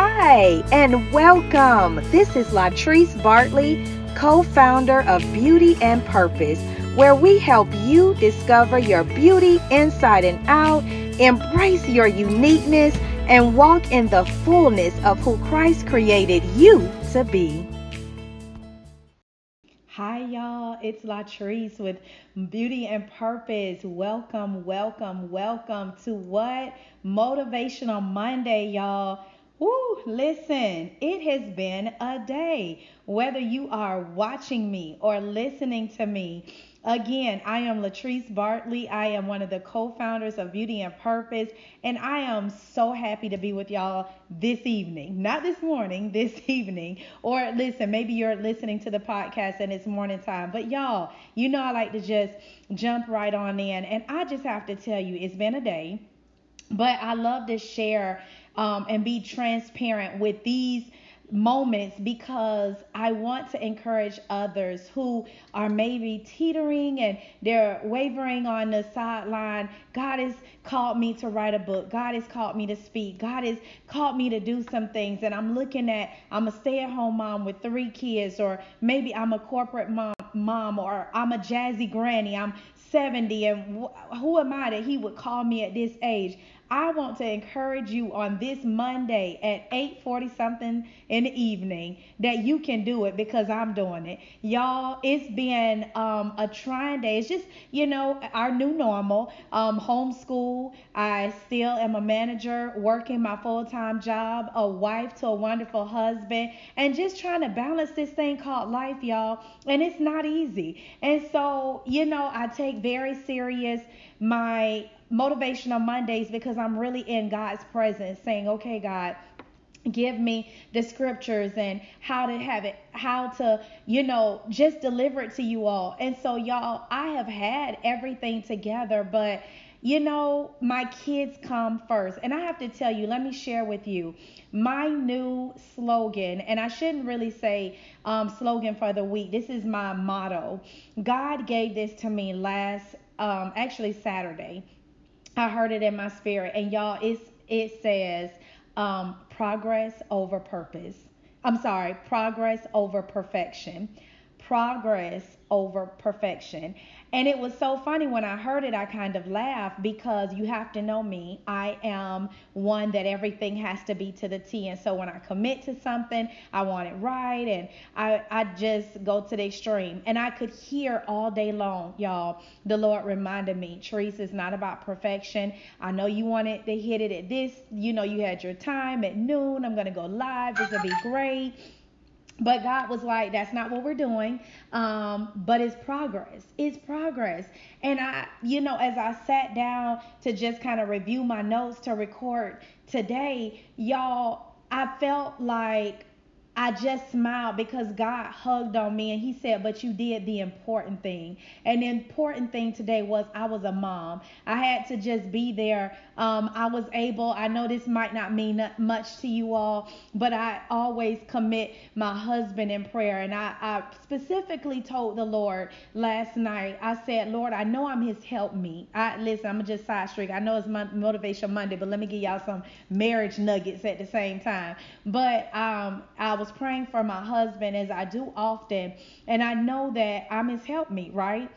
Hi, and welcome. This is Latrice Bartley, co founder of Beauty and Purpose, where we help you discover your beauty inside and out, embrace your uniqueness, and walk in the fullness of who Christ created you to be. Hi, y'all. It's Latrice with Beauty and Purpose. Welcome, welcome, welcome to what? Motivational Monday, y'all. Woo, listen, it has been a day. Whether you are watching me or listening to me, Again, I am Latrice Bartley. I am one of the co founders of Beauty and Purpose, and I am so happy to be with y'all this evening. Not this morning, this evening. Or listen, maybe you're listening to the podcast and it's morning time. But y'all, you know, I like to just jump right on in. And I just have to tell you, it's been a day, but I love to share um, and be transparent with these moments because I want to encourage others who are maybe teetering and they're wavering on the sideline. God has called me to write a book. God has called me to speak. God has called me to do some things. And I'm looking at, I'm a stay at home mom with three kids, or maybe I'm a corporate mom, mom or I'm a jazzy granny. I'm 70 and who am I that he would call me at this age? I want to encourage you on this Monday at 8:40 something in the evening that you can do it because I'm doing it. Y'all, it's been um, a trying day. It's just, you know, our new normal. Um, homeschool. I still am a manager working my full-time job, a wife to a wonderful husband, and just trying to balance this thing called life, y'all. And it's not easy. And so, you know, I take very serious my motivational Mondays because I'm really in God's presence saying, okay, God, give me the scriptures and how to have it how to you know just deliver it to you all. And so y'all i have had everything together but you know my kids come first. And i have to tell you let me share with you my new slogan and i shouldn't really say um, slogan for the week. This is my motto. God gave this to me last um, actually saturday I heard it in my spirit, and y'all, it's it says um, progress over purpose. I'm sorry, progress over perfection. Progress over perfection. And it was so funny when I heard it, I kind of laughed because you have to know me. I am one that everything has to be to the T. And so when I commit to something, I want it right. And I, I just go to the extreme. And I could hear all day long, y'all, the Lord reminded me, Teresa, it's not about perfection. I know you wanted to hit it at this, you know, you had your time at noon. I'm going to go live. This will be great but God was like, that's not what we're doing. Um, but it's progress. It's progress. And I, you know, as I sat down to just kind of review my notes to record today, y'all, I felt like I just smiled because God hugged on me and He said, But you did the important thing. And the important thing today was I was a mom. I had to just be there. Um, I was able, I know this might not mean much to you all, but I always commit my husband in prayer. And I, I specifically told the Lord last night, I said, Lord, I know I'm His help me. I listen, I'm just side streak. I know it's my motivation Monday, but let me give y'all some marriage nuggets at the same time. But um, I was was praying for my husband as I do often, and I know that I'm his help me, right?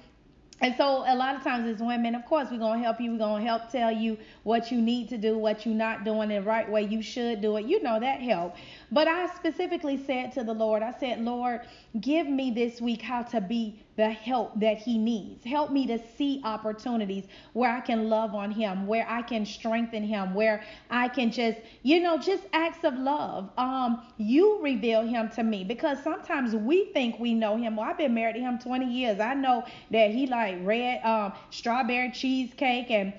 And so a lot of times as women, of course, we're gonna help you. We're gonna help tell you what you need to do, what you're not doing the right way you should do it. You know that help. But I specifically said to the Lord, I said, Lord, give me this week how to be the help that he needs. Help me to see opportunities where I can love on him, where I can strengthen him, where I can just, you know, just acts of love. Um, you reveal him to me because sometimes we think we know him. Well, I've been married to him 20 years. I know that he like red um, strawberry cheesecake and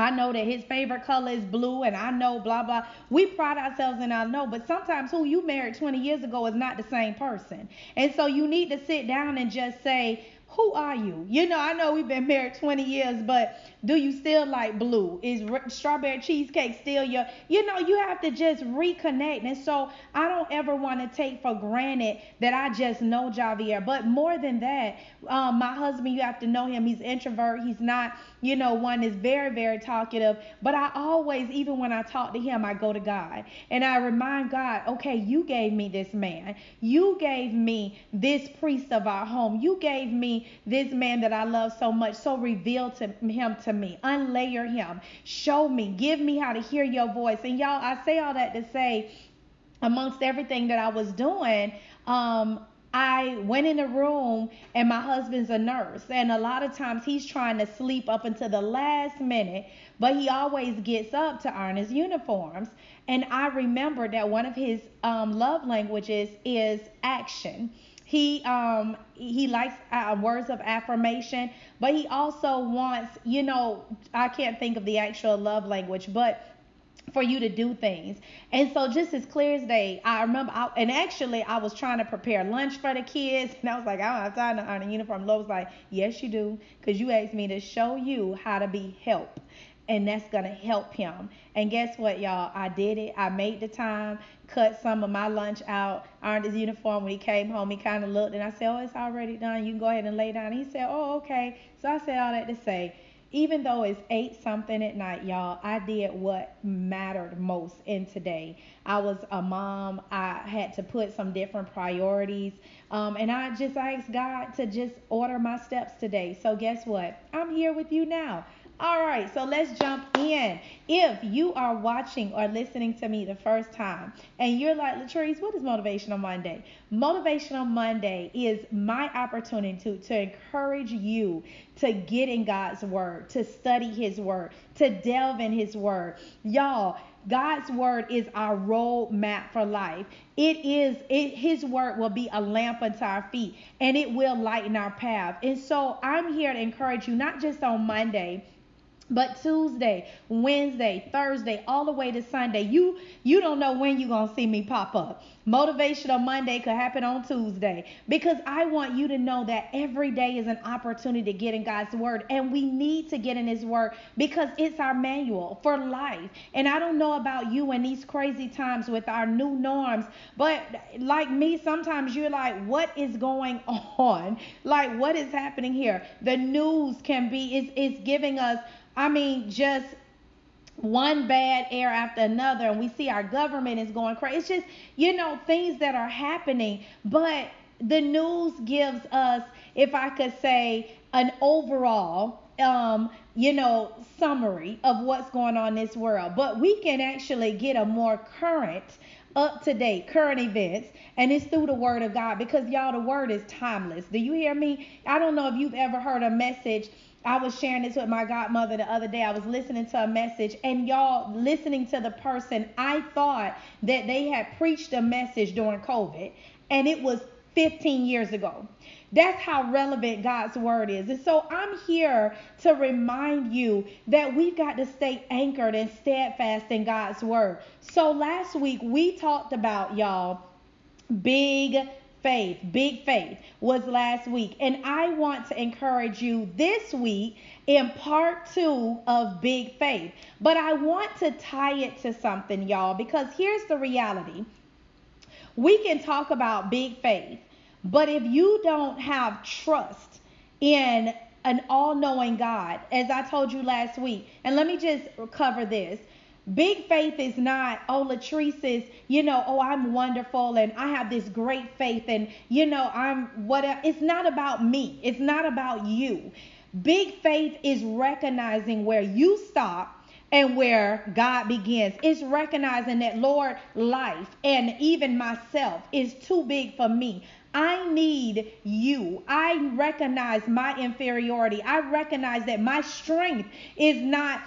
I know that his favorite color is blue, and I know blah blah. We pride ourselves in our know, but sometimes who you married 20 years ago is not the same person. And so you need to sit down and just say, who are you? You know, I know we've been married 20 years, but do you still like blue? Is strawberry cheesecake still your? You know, you have to just reconnect. And so I don't ever want to take for granted that I just know Javier. But more than that, um, my husband, you have to know him. He's introvert. He's not, you know, one is very, very talkative. But I always, even when I talk to him, I go to God and I remind God, okay, you gave me this man. You gave me this priest of our home. You gave me this man that I love so much. So reveal to him to me, unlayer him, show me, give me how to hear your voice. And y'all, I say all that to say, amongst everything that I was doing, um, I went in a room and my husband's a nurse, and a lot of times he's trying to sleep up until the last minute, but he always gets up to iron his uniforms. And I remember that one of his um, love languages is action. He um he likes uh, words of affirmation, but he also wants, you know, I can't think of the actual love language, but for you to do things. And so just as clear as day, I remember, I, and actually I was trying to prepare lunch for the kids, and I was like, I don't have time to iron a uniform. Lo was like, yes, you do, because you asked me to show you how to be help and that's going to help him. And guess what, y'all? I did it. I made the time, cut some of my lunch out, ironed his uniform. When he came home, he kind of looked and I said, Oh, it's already done. You can go ahead and lay down. He said, Oh, okay. So I said all that to say, even though it's eight something at night, y'all, I did what mattered most in today. I was a mom. I had to put some different priorities. Um, and I just asked God to just order my steps today. So guess what? I'm here with you now. All right, so let's jump in. If you are watching or listening to me the first time and you're like, Latrice, what is Motivational Monday? Motivational Monday is my opportunity to, to encourage you to get in God's Word, to study His Word, to delve in His Word. Y'all, God's word is our roadmap for life. It is it, His word will be a lamp unto our feet, and it will lighten our path. And so I'm here to encourage you, not just on Monday, but Tuesday, Wednesday, Thursday, all the way to Sunday, you you don't know when you're gonna see me pop up. Motivational Monday could happen on Tuesday because I want you to know that every day is an opportunity to get in God's word, and we need to get in His word because it's our manual for life. And I don't know about you in these crazy times with our new norms, but like me, sometimes you're like, what is going on? Like, what is happening here? The news can be is is giving us I mean, just one bad air after another, and we see our government is going crazy. It's just, you know, things that are happening. But the news gives us, if I could say, an overall, um, you know, summary of what's going on in this world. But we can actually get a more current, up to date, current events, and it's through the Word of God because y'all, the Word is timeless. Do you hear me? I don't know if you've ever heard a message I was sharing this with my godmother the other day. I was listening to a message, and y'all listening to the person, I thought that they had preached a message during COVID, and it was 15 years ago. That's how relevant God's word is. And so I'm here to remind you that we've got to stay anchored and steadfast in God's word. So last week we talked about, y'all, big faith, big faith was last week. And I want to encourage you this week in part two of big faith. But I want to tie it to something, y'all, because here's the reality. We can talk about big faith, but if you don't have trust in an all knowing God, as I told you last week, and let me just cover this Big faith is not, oh, Latrice is, you know, oh, I'm wonderful and I have this great faith and, you know, I'm whatever. It's not about me, it's not about you. Big faith is recognizing where you stop and where God begins. It's recognizing that, Lord, life and even myself is too big for me. I need you. I recognize my inferiority. I recognize that my strength is not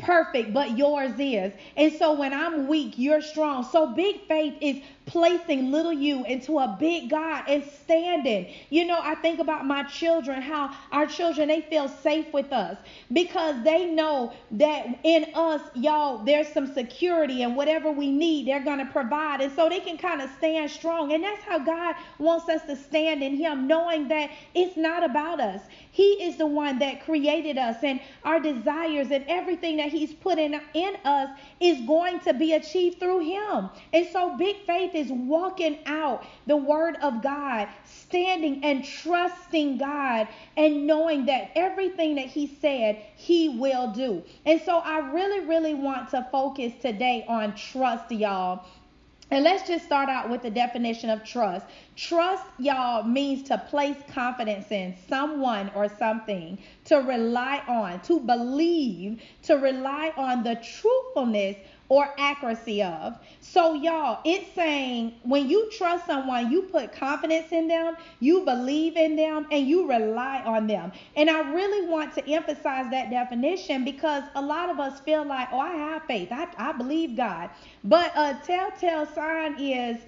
perfect, but yours is. And so when I'm weak, you're strong. So big faith is placing little you into a big God and standing. You know, I think about my children, how our children, they feel safe with us because they know that in us, y'all, there's some security and whatever we need, they're going to provide. And so they can kind of stand strong. And that's how God wants us to stand in Him, knowing that it's not about us. He is the one that created us, and our desires and everything that He's put in, in us is going to be achieved through Him. And so, big faith is walking out the Word of God, standing and trusting God, and knowing that everything that He said, He will do. And so, I really, really want to focus today on trust, y'all. And let's just start out with the definition of trust. Trust, y'all, means to place confidence in someone or something, to rely on, to believe, to rely on the truthfulness or accuracy of. So, y'all, it's saying when you trust someone, you put confidence in them, you believe in them, and you rely on them. And I really want to emphasize that definition because a lot of us feel like, oh, I have faith, I, I believe God. But a telltale sign is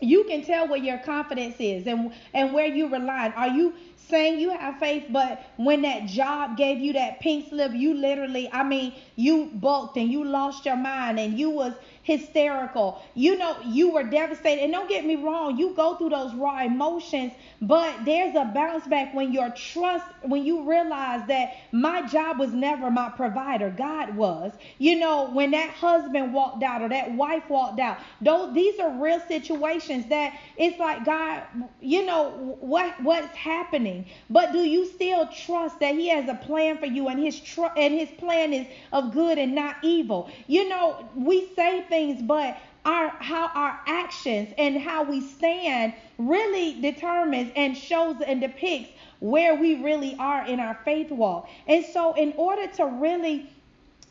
you can tell where your confidence is and and where you rely. Are you saying you have faith, but when that job gave you that pink slip, you literally, I mean, you bulked and you lost your mind and you was hysterical. You know, you were devastated. And don't get me wrong, you go through those raw emotions, but there's a bounce back when your trust, when you realize that my job was never my provider, God was. You know, when that husband walked out or that wife walked out, those these are real situations that it's like God, you know, what what's happening. But do you still trust that He has a plan for you and His tr- and His plan is of good and not evil? You know, we say things things, but our how our actions and how we stand really determines and shows and depicts where we really are in our faith walk. And so in order to really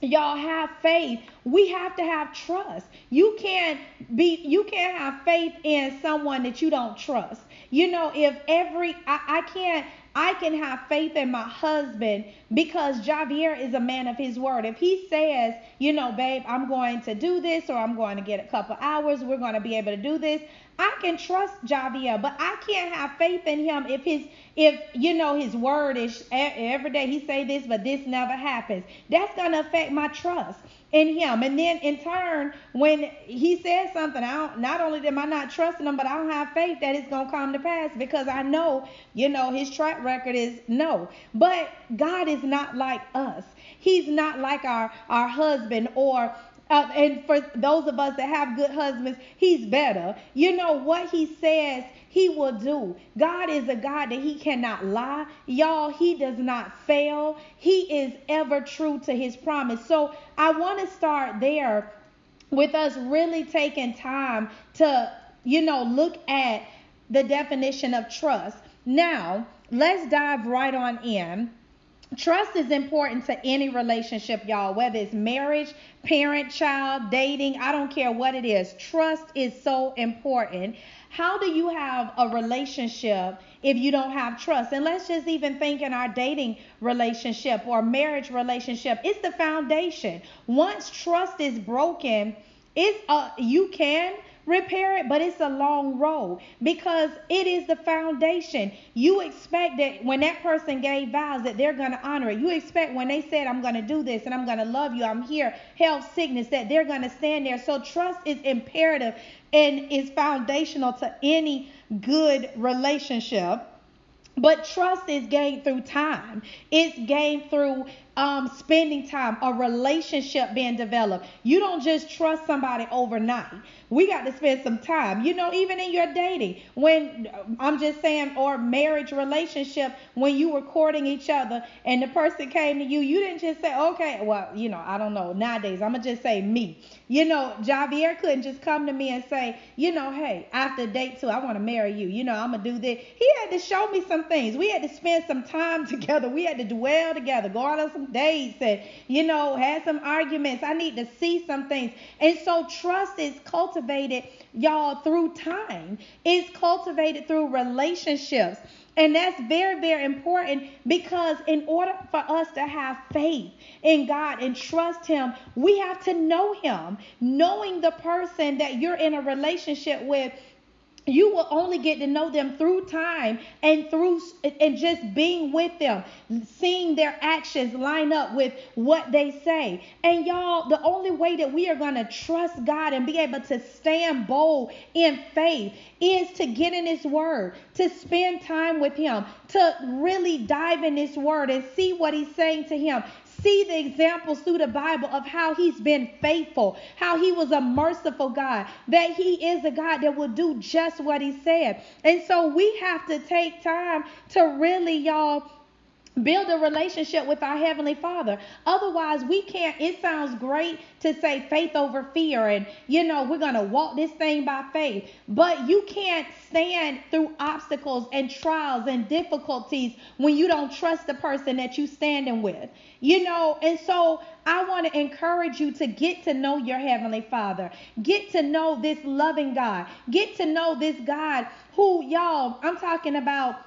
y'all have faith we have to have trust you can't be you can't have faith in someone that you don't trust you know if every i, I can't I can have faith in my husband because Javier is a man of his word. If he says, you know, babe, I'm going to do this or I'm going to get a couple hours, we're going to be able to do this, I can trust Javier, but I can't have faith in him if his if you know his word is every day he say this, but this never happens. That's gonna affect my trust in him. And then in turn, when he says something, I don't, not only am I not trusting him, but I don't have faith that it's gonna come to pass because I know, you know, his track record is no. But God is not like us. He's not like our our husband or uh, and for those of us that have good husbands, he's better. You know what he says, he will do. God is a God that he cannot lie. Y'all, he does not fail. He is ever true to his promise. So I want to start there with us really taking time to, you know, look at the definition of trust. Now, let's dive right on in Trust is important to any relationship, y'all, whether it's marriage, parent, child, dating, I don't care what it is. Trust is so important. How do you have a relationship if you don't have trust? And let's just even think in our dating relationship or marriage relationship, it's the foundation. Once trust is broken, it's uh, you can repair it, but it's a long road because it is the foundation. You expect that when that person gave vows that they're going to honor it. You expect when they said, I'm going to do this and I'm going to love you, I'm here, health, sickness, that they're going to stand there. So trust is imperative and is foundational to any good relationship. But trust is gained through time. It's gained through um, spending time, a relationship being developed. You don't just trust somebody overnight. We got to spend some time. You know, even in your dating, when I'm just saying, or marriage relationship, when you were courting each other and the person came to you, you didn't just say, okay, well, you know, I don't know. Nowadays, I'm going to just say me. You know, Javier couldn't just come to me and say, you know, hey, after date two, I want to marry you. You know, I'm going to do this. He had to show me some things. We had to spend some time together. We had to dwell together, go on some dates and, you know, had some arguments. I need to see some things. And so trust is cultivated, y'all, through time. It's cultivated through relationships. And that's very, very important because in order for us to have faith in God and trust Him, we have to know Him. Knowing the person that you're in a relationship with you will only get to know them through time and through and just being with them seeing their actions line up with what they say. And y'all the only way that we are going to trust god and be able to stand bold in faith is to get in his word to spend time with him to really dive in his word and see what he's saying to him see the examples through the Bible of how he's been faithful, how he was a merciful God, that he is a God that will do just what he said. And so we have to take time to really, y'all, build a relationship with our heavenly father. Otherwise we can't it sounds great to say faith over fear and you know we're going to walk this thing by faith. But you can't stand through obstacles and trials and difficulties when you don't trust the person that you standing with. You know and so i want to encourage you to get to know your heavenly father. Get to know this loving god. Get to know this god who y'all i'm talking about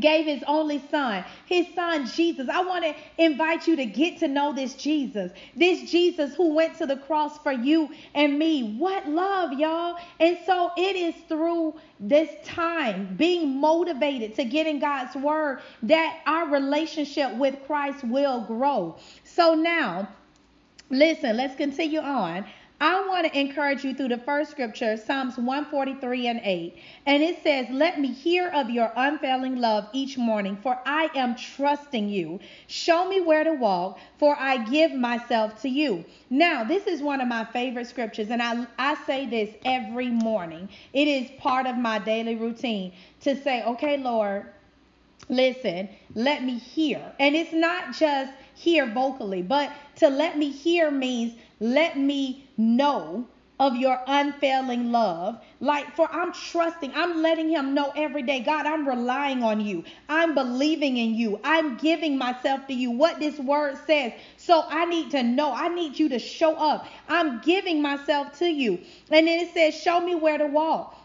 gave his only son, his son Jesus. I want to invite you to get to know this Jesus, this Jesus who went to the cross for you and me. What love, y'all. And so it is through this time being motivated to get in God's word that our relationship with Christ will grow. So now, listen, let's continue on. I want to encourage you through the first scripture, Psalms 143 and 8. And it says, Let me hear of your unfailing love each morning, for I am trusting you. Show me where to walk, for I give myself to you. Now, this is one of my favorite scriptures, and I, I say this every morning. It is part of my daily routine to say, Okay, Lord, listen, let me hear. And it's not just hear vocally, but to let me hear means let me know of your unfailing love. Like, for I'm trusting, I'm letting him know every day, God, I'm relying on you. I'm believing in you. I'm giving myself to you, what this word says. So I need to know, I need you to show up. I'm giving myself to you. And then it says, Show me where to walk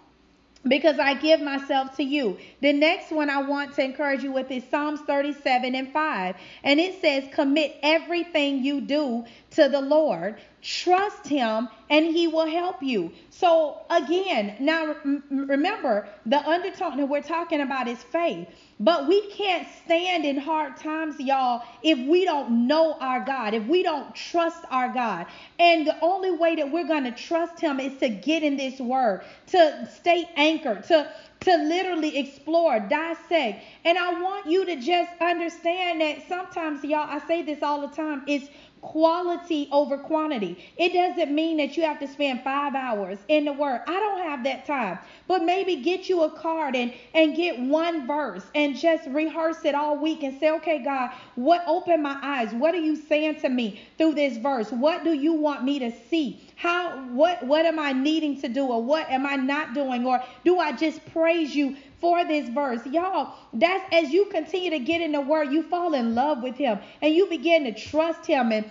because I give myself to you. The next one I want to encourage you with is Psalms 37 and 5. And it says, Commit everything you do to the Lord. Trust Him, and He will help you. So, again, now remember, the undertone that we're talking about is faith. But we can't stand in hard times, y'all, if we don't know our God, if we don't trust our God. And the only way that we're going to trust Him is to get in this word, to stay anchored, to to literally explore, dissect. And I want you to just understand that sometimes, y'all, I say this all the time, it's quality over quantity. It doesn't mean that you have to spend five hours in the word. I don't have that time. But maybe get you a card and, and get one verse and just rehearse it all week and say, okay, God, what open my eyes? What are you saying to me through this verse? What do you want me to see? How what what am I needing to do or what am I not doing? Or do I just praise you for this verse. Y'all, that's as you continue to get in the word, you fall in love with him and you begin to trust him and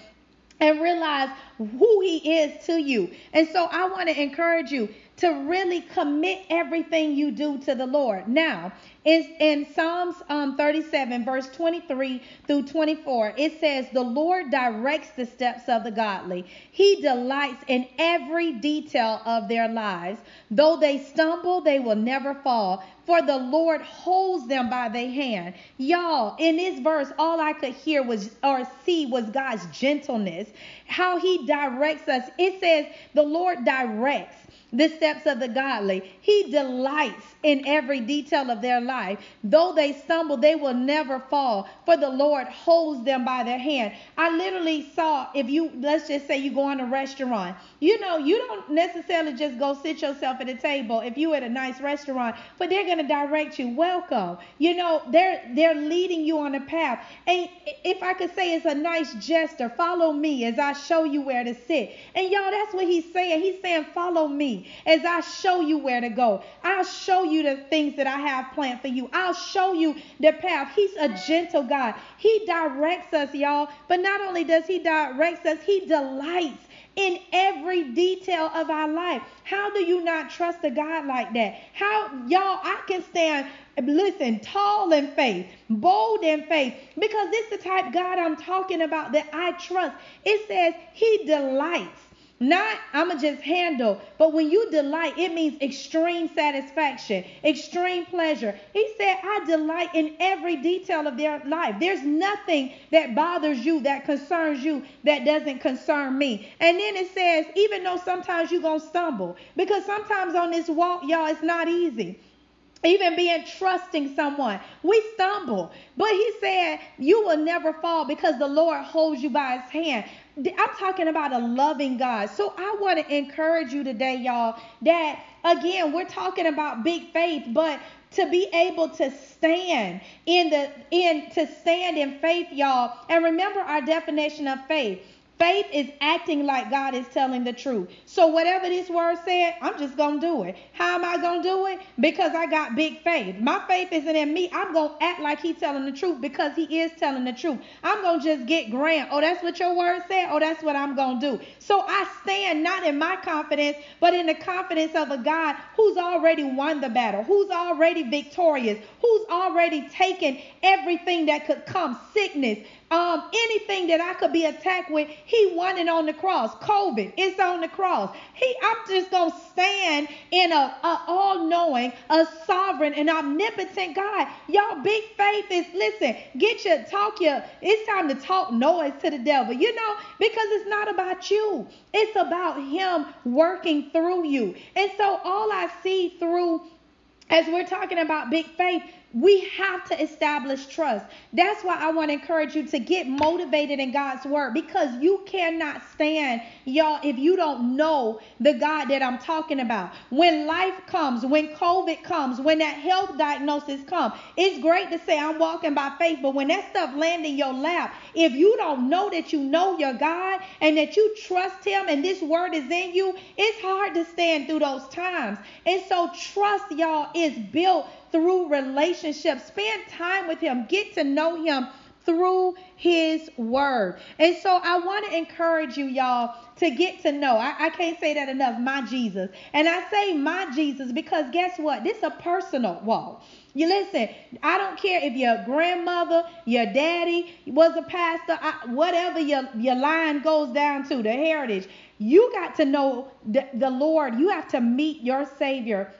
and realize who he is to you. And so I want to encourage you to really commit everything you do to the Lord. Now, in, in Psalms um, 37, verse 23 through 24, it says, The Lord directs the steps of the godly. He delights in every detail of their lives. Though they stumble, they will never fall, for the Lord holds them by their hand. Y'all, in this verse, all I could hear was or see was God's gentleness, how He directs us. It says, The Lord directs the steps of the godly. He delights in every detail of their life. Though they stumble, they will never fall, for the Lord holds them by their hand. I literally saw if you, let's just say you go in a restaurant, you know, you don't necessarily just go sit yourself at a table if you're at a nice restaurant, but they're going to direct you. Welcome. You know, they're they're leading you on a path. And if I could say it's a nice gesture, follow me as I show you where to sit. And y'all, that's what he's saying. He's saying, follow me as I show you where to go. I'll show you the things that I have planned for you. I'll show you the path. He's a gentle God. He directs us, y'all. But not only does he direct us, he delights in every detail of our life. How do you not trust a God like that? How, y'all, I can stand listen, tall in faith, bold in faith, because this is the type God I'm talking about that I trust. It says He delights. Not, I'm going to just handle. But when you delight, it means extreme satisfaction, extreme pleasure. He said, I delight in every detail of their life. There's nothing that bothers you, that concerns you, that doesn't concern me. And then it says, even though sometimes you're to stumble, because sometimes on this walk, y'all, it's not easy even being trusting someone. We stumble. But he said, You will never fall because the Lord holds you by his hand. I'm talking about a loving God. So I want to encourage you today, y'all, that again, we're talking about big faith, but to be able to stand in the in to stand in faith, y'all. And remember our definition of faith. Faith is acting like God is telling the truth. So whatever this word said, I'm just going to do it. How am I going to do it? Because I got big faith. My faith isn't in me. I'm going to act like he's telling the truth because he is telling the truth. I'm going to just get grant. Oh, that's what your word said? Oh, that's what I'm going to do. So I stand not in my confidence, but in the confidence of a God who's already won the battle, who's already victorious, who's already taken everything that could come, sickness, um, anything that I could be attacked with, he won it on the cross. COVID, it's on the cross. He, I'm just gonna stand in a, a all-knowing, a sovereign, and omnipotent God. Y'all, big faith is listen. Get your talk your. It's time to talk noise to the devil. You know, because it's not about you. It's about him working through you. And so all I see through as we're talking about big faith, we have to establish trust. That's why I want to encourage you to get motivated in God's word because you cannot stand, y'all, if you don't know the God that I'm talking about. When life comes, when COVID comes, when that health diagnosis comes, it's great to say I'm walking by faith, but when that stuff lands in your lap, if you don't know that you know your God and that you trust Him and this word is in you, it's hard to stand through those times. And so, trust, y'all, is built through relationships. Spend time with Him, get to know Him through His Word. And so I want to encourage you, y'all, to get to know. I, I, can't say that enough, my Jesus. And I say my Jesus because guess what? This is a personal walk. You listen, I don't care if your grandmother, your daddy was a pastor, I, whatever your, your line goes down to, the heritage. You got to know the, the Lord. You have to meet your Savior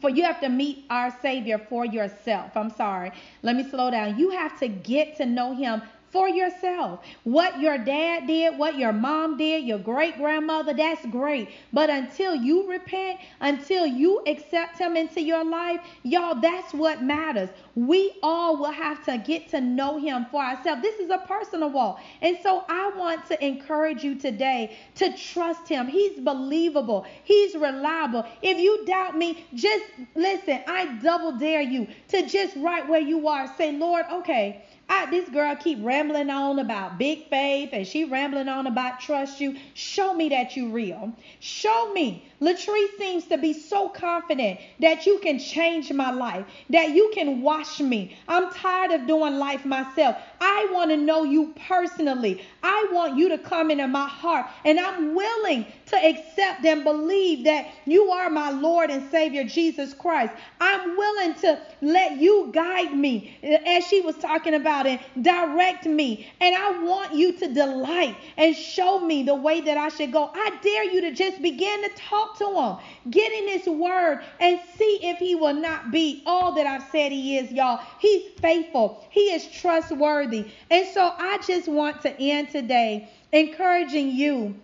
for you have to meet our Savior for yourself. I'm sorry. Let me slow down. You have to get to know Him for yourself. What your dad did, what your mom did, your great grandmother, that's great. But until you repent, until you accept him into your life, y'all, that's what matters. We all will have to get to know him for ourselves. This is a personal walk. And so I want to encourage you today to trust him. He's believable, he's reliable. If you doubt me, just listen, I double dare you to just right where you are say, Lord, okay. I, this girl keep rambling on about big faith and she rambling on about trust you. Show me that you real. Show me. Latrice seems to be so confident that you can change my life, that you can wash me. I'm tired of doing life myself. I want to know you personally. I want you to come into my heart, and I'm willing to accept and believe that you are my Lord and Savior, Jesus Christ. I'm willing to let you guide me, uh, as she was talking about, and direct me. And I want you to delight and show me the way that I should go. I dare you to just begin to talk to Him. Get in His Word and see if He will not be all that I've said He is, y'all. He's faithful, He is trustworthy. And so I just want to end today encouraging you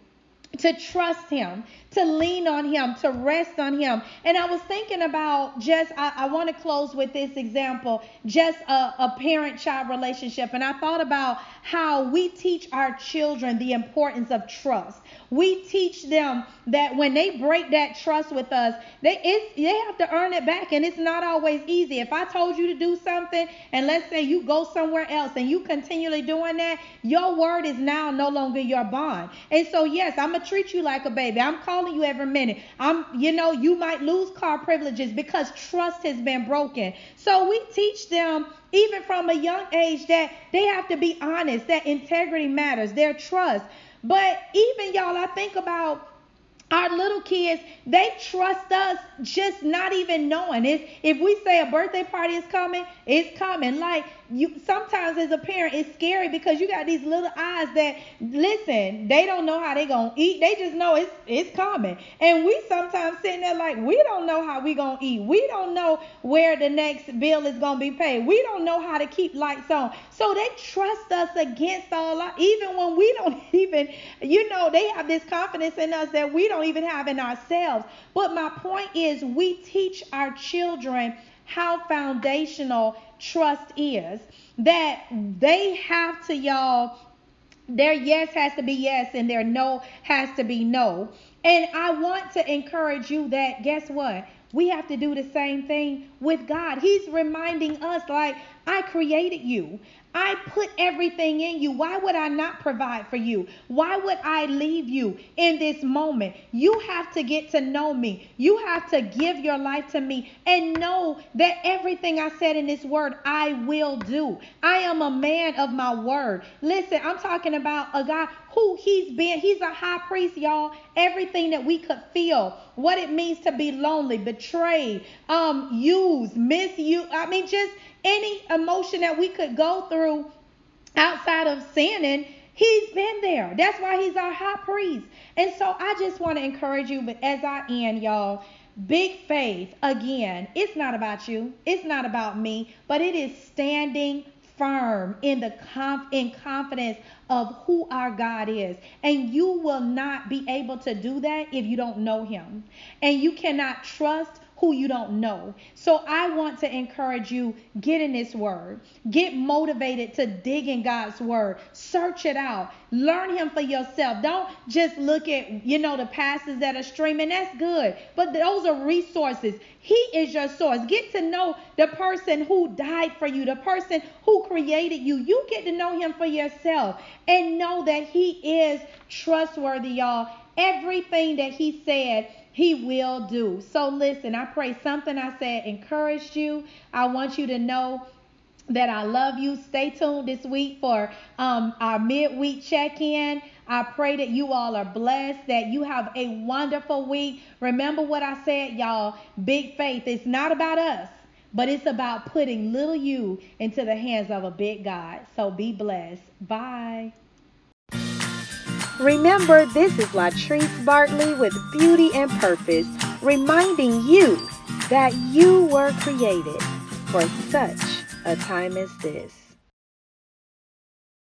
to trust him, to lean on him, to rest on him. And I was thinking about just, I, I want to close with this example, just a, a parent child relationship. And I thought about how we teach our children the importance of trust. We teach them that when they break that trust with us, they it's, they have to earn it back, and it's not always easy. If I told you to do something, and let's say you go somewhere else and you continually doing that, your word is now no longer your bond. And so yes, I'm gonna treat you like a baby. I'm calling you every minute. I'm you know you might lose car privileges because trust has been broken. So we teach them even from a young age that they have to be honest, that integrity matters, their trust. But even y'all, I think about our little kids, they trust us just not even knowing. If if we say a birthday party is coming, it's coming. Like you sometimes as a parent it's scary because you got these little eyes that listen, they don't know how they gonna eat. They just know it's it's coming. And we sometimes sitting there like we don't know how we gonna eat. We don't know where the next bill is gonna be paid. We don't know how to keep lights on. So they trust us against all our, even when we don't even, you know, they have this confidence in us that we don't even have in ourselves. But my point is we teach our children how foundational trust is. That they have to, y'all, their yes has to be yes and their no has to be no. And I want to encourage you that guess what? We have to do the same thing with God. He's reminding us, like, I created you. I put everything in you. Why would I not provide for you? Why would I leave you in this moment? You have to get to know me. You have to give your life to me and know that everything I said in this word, I will do. I am a man of my word. Listen, I'm talking about a guy who he's been. He's a high priest, y'all. Everything that we could feel, what it means to be lonely, betrayed, um, used, misused. I mean, just any emotion that we could go through outside of sinning, he's been there. That's why he's our high priest. And so I just want to encourage you, but as I end, y'all, big faith, again, it's not about you, it's not about me, but it is standing firm in the conf- in confidence of who our God is. And you will not be able to do that if you don't know him. And you cannot trust who you don't know. So I want to encourage you get in this word. Get motivated to dig in God's word. Search it out. Learn him for yourself. Don't just look at, you know, the pastors that are streaming. That's good. But those are resources. He is your source. Get to know the person who died for you, the person who created you. You get to know him for yourself and know that he is trustworthy, y'all. Everything that he said he will do. So listen, I pray something I said encouraged you. I want you to know that I love you. Stay tuned this week for um, our midweek check in. I pray that you all are blessed, that you have a wonderful week. Remember what I said, y'all big faith. It's not about us, but it's about putting little you into the hands of a big God. So be blessed. Bye. Remember, this is Latrice Bartley with Beauty and Purpose, reminding you that you were created for such a time as this.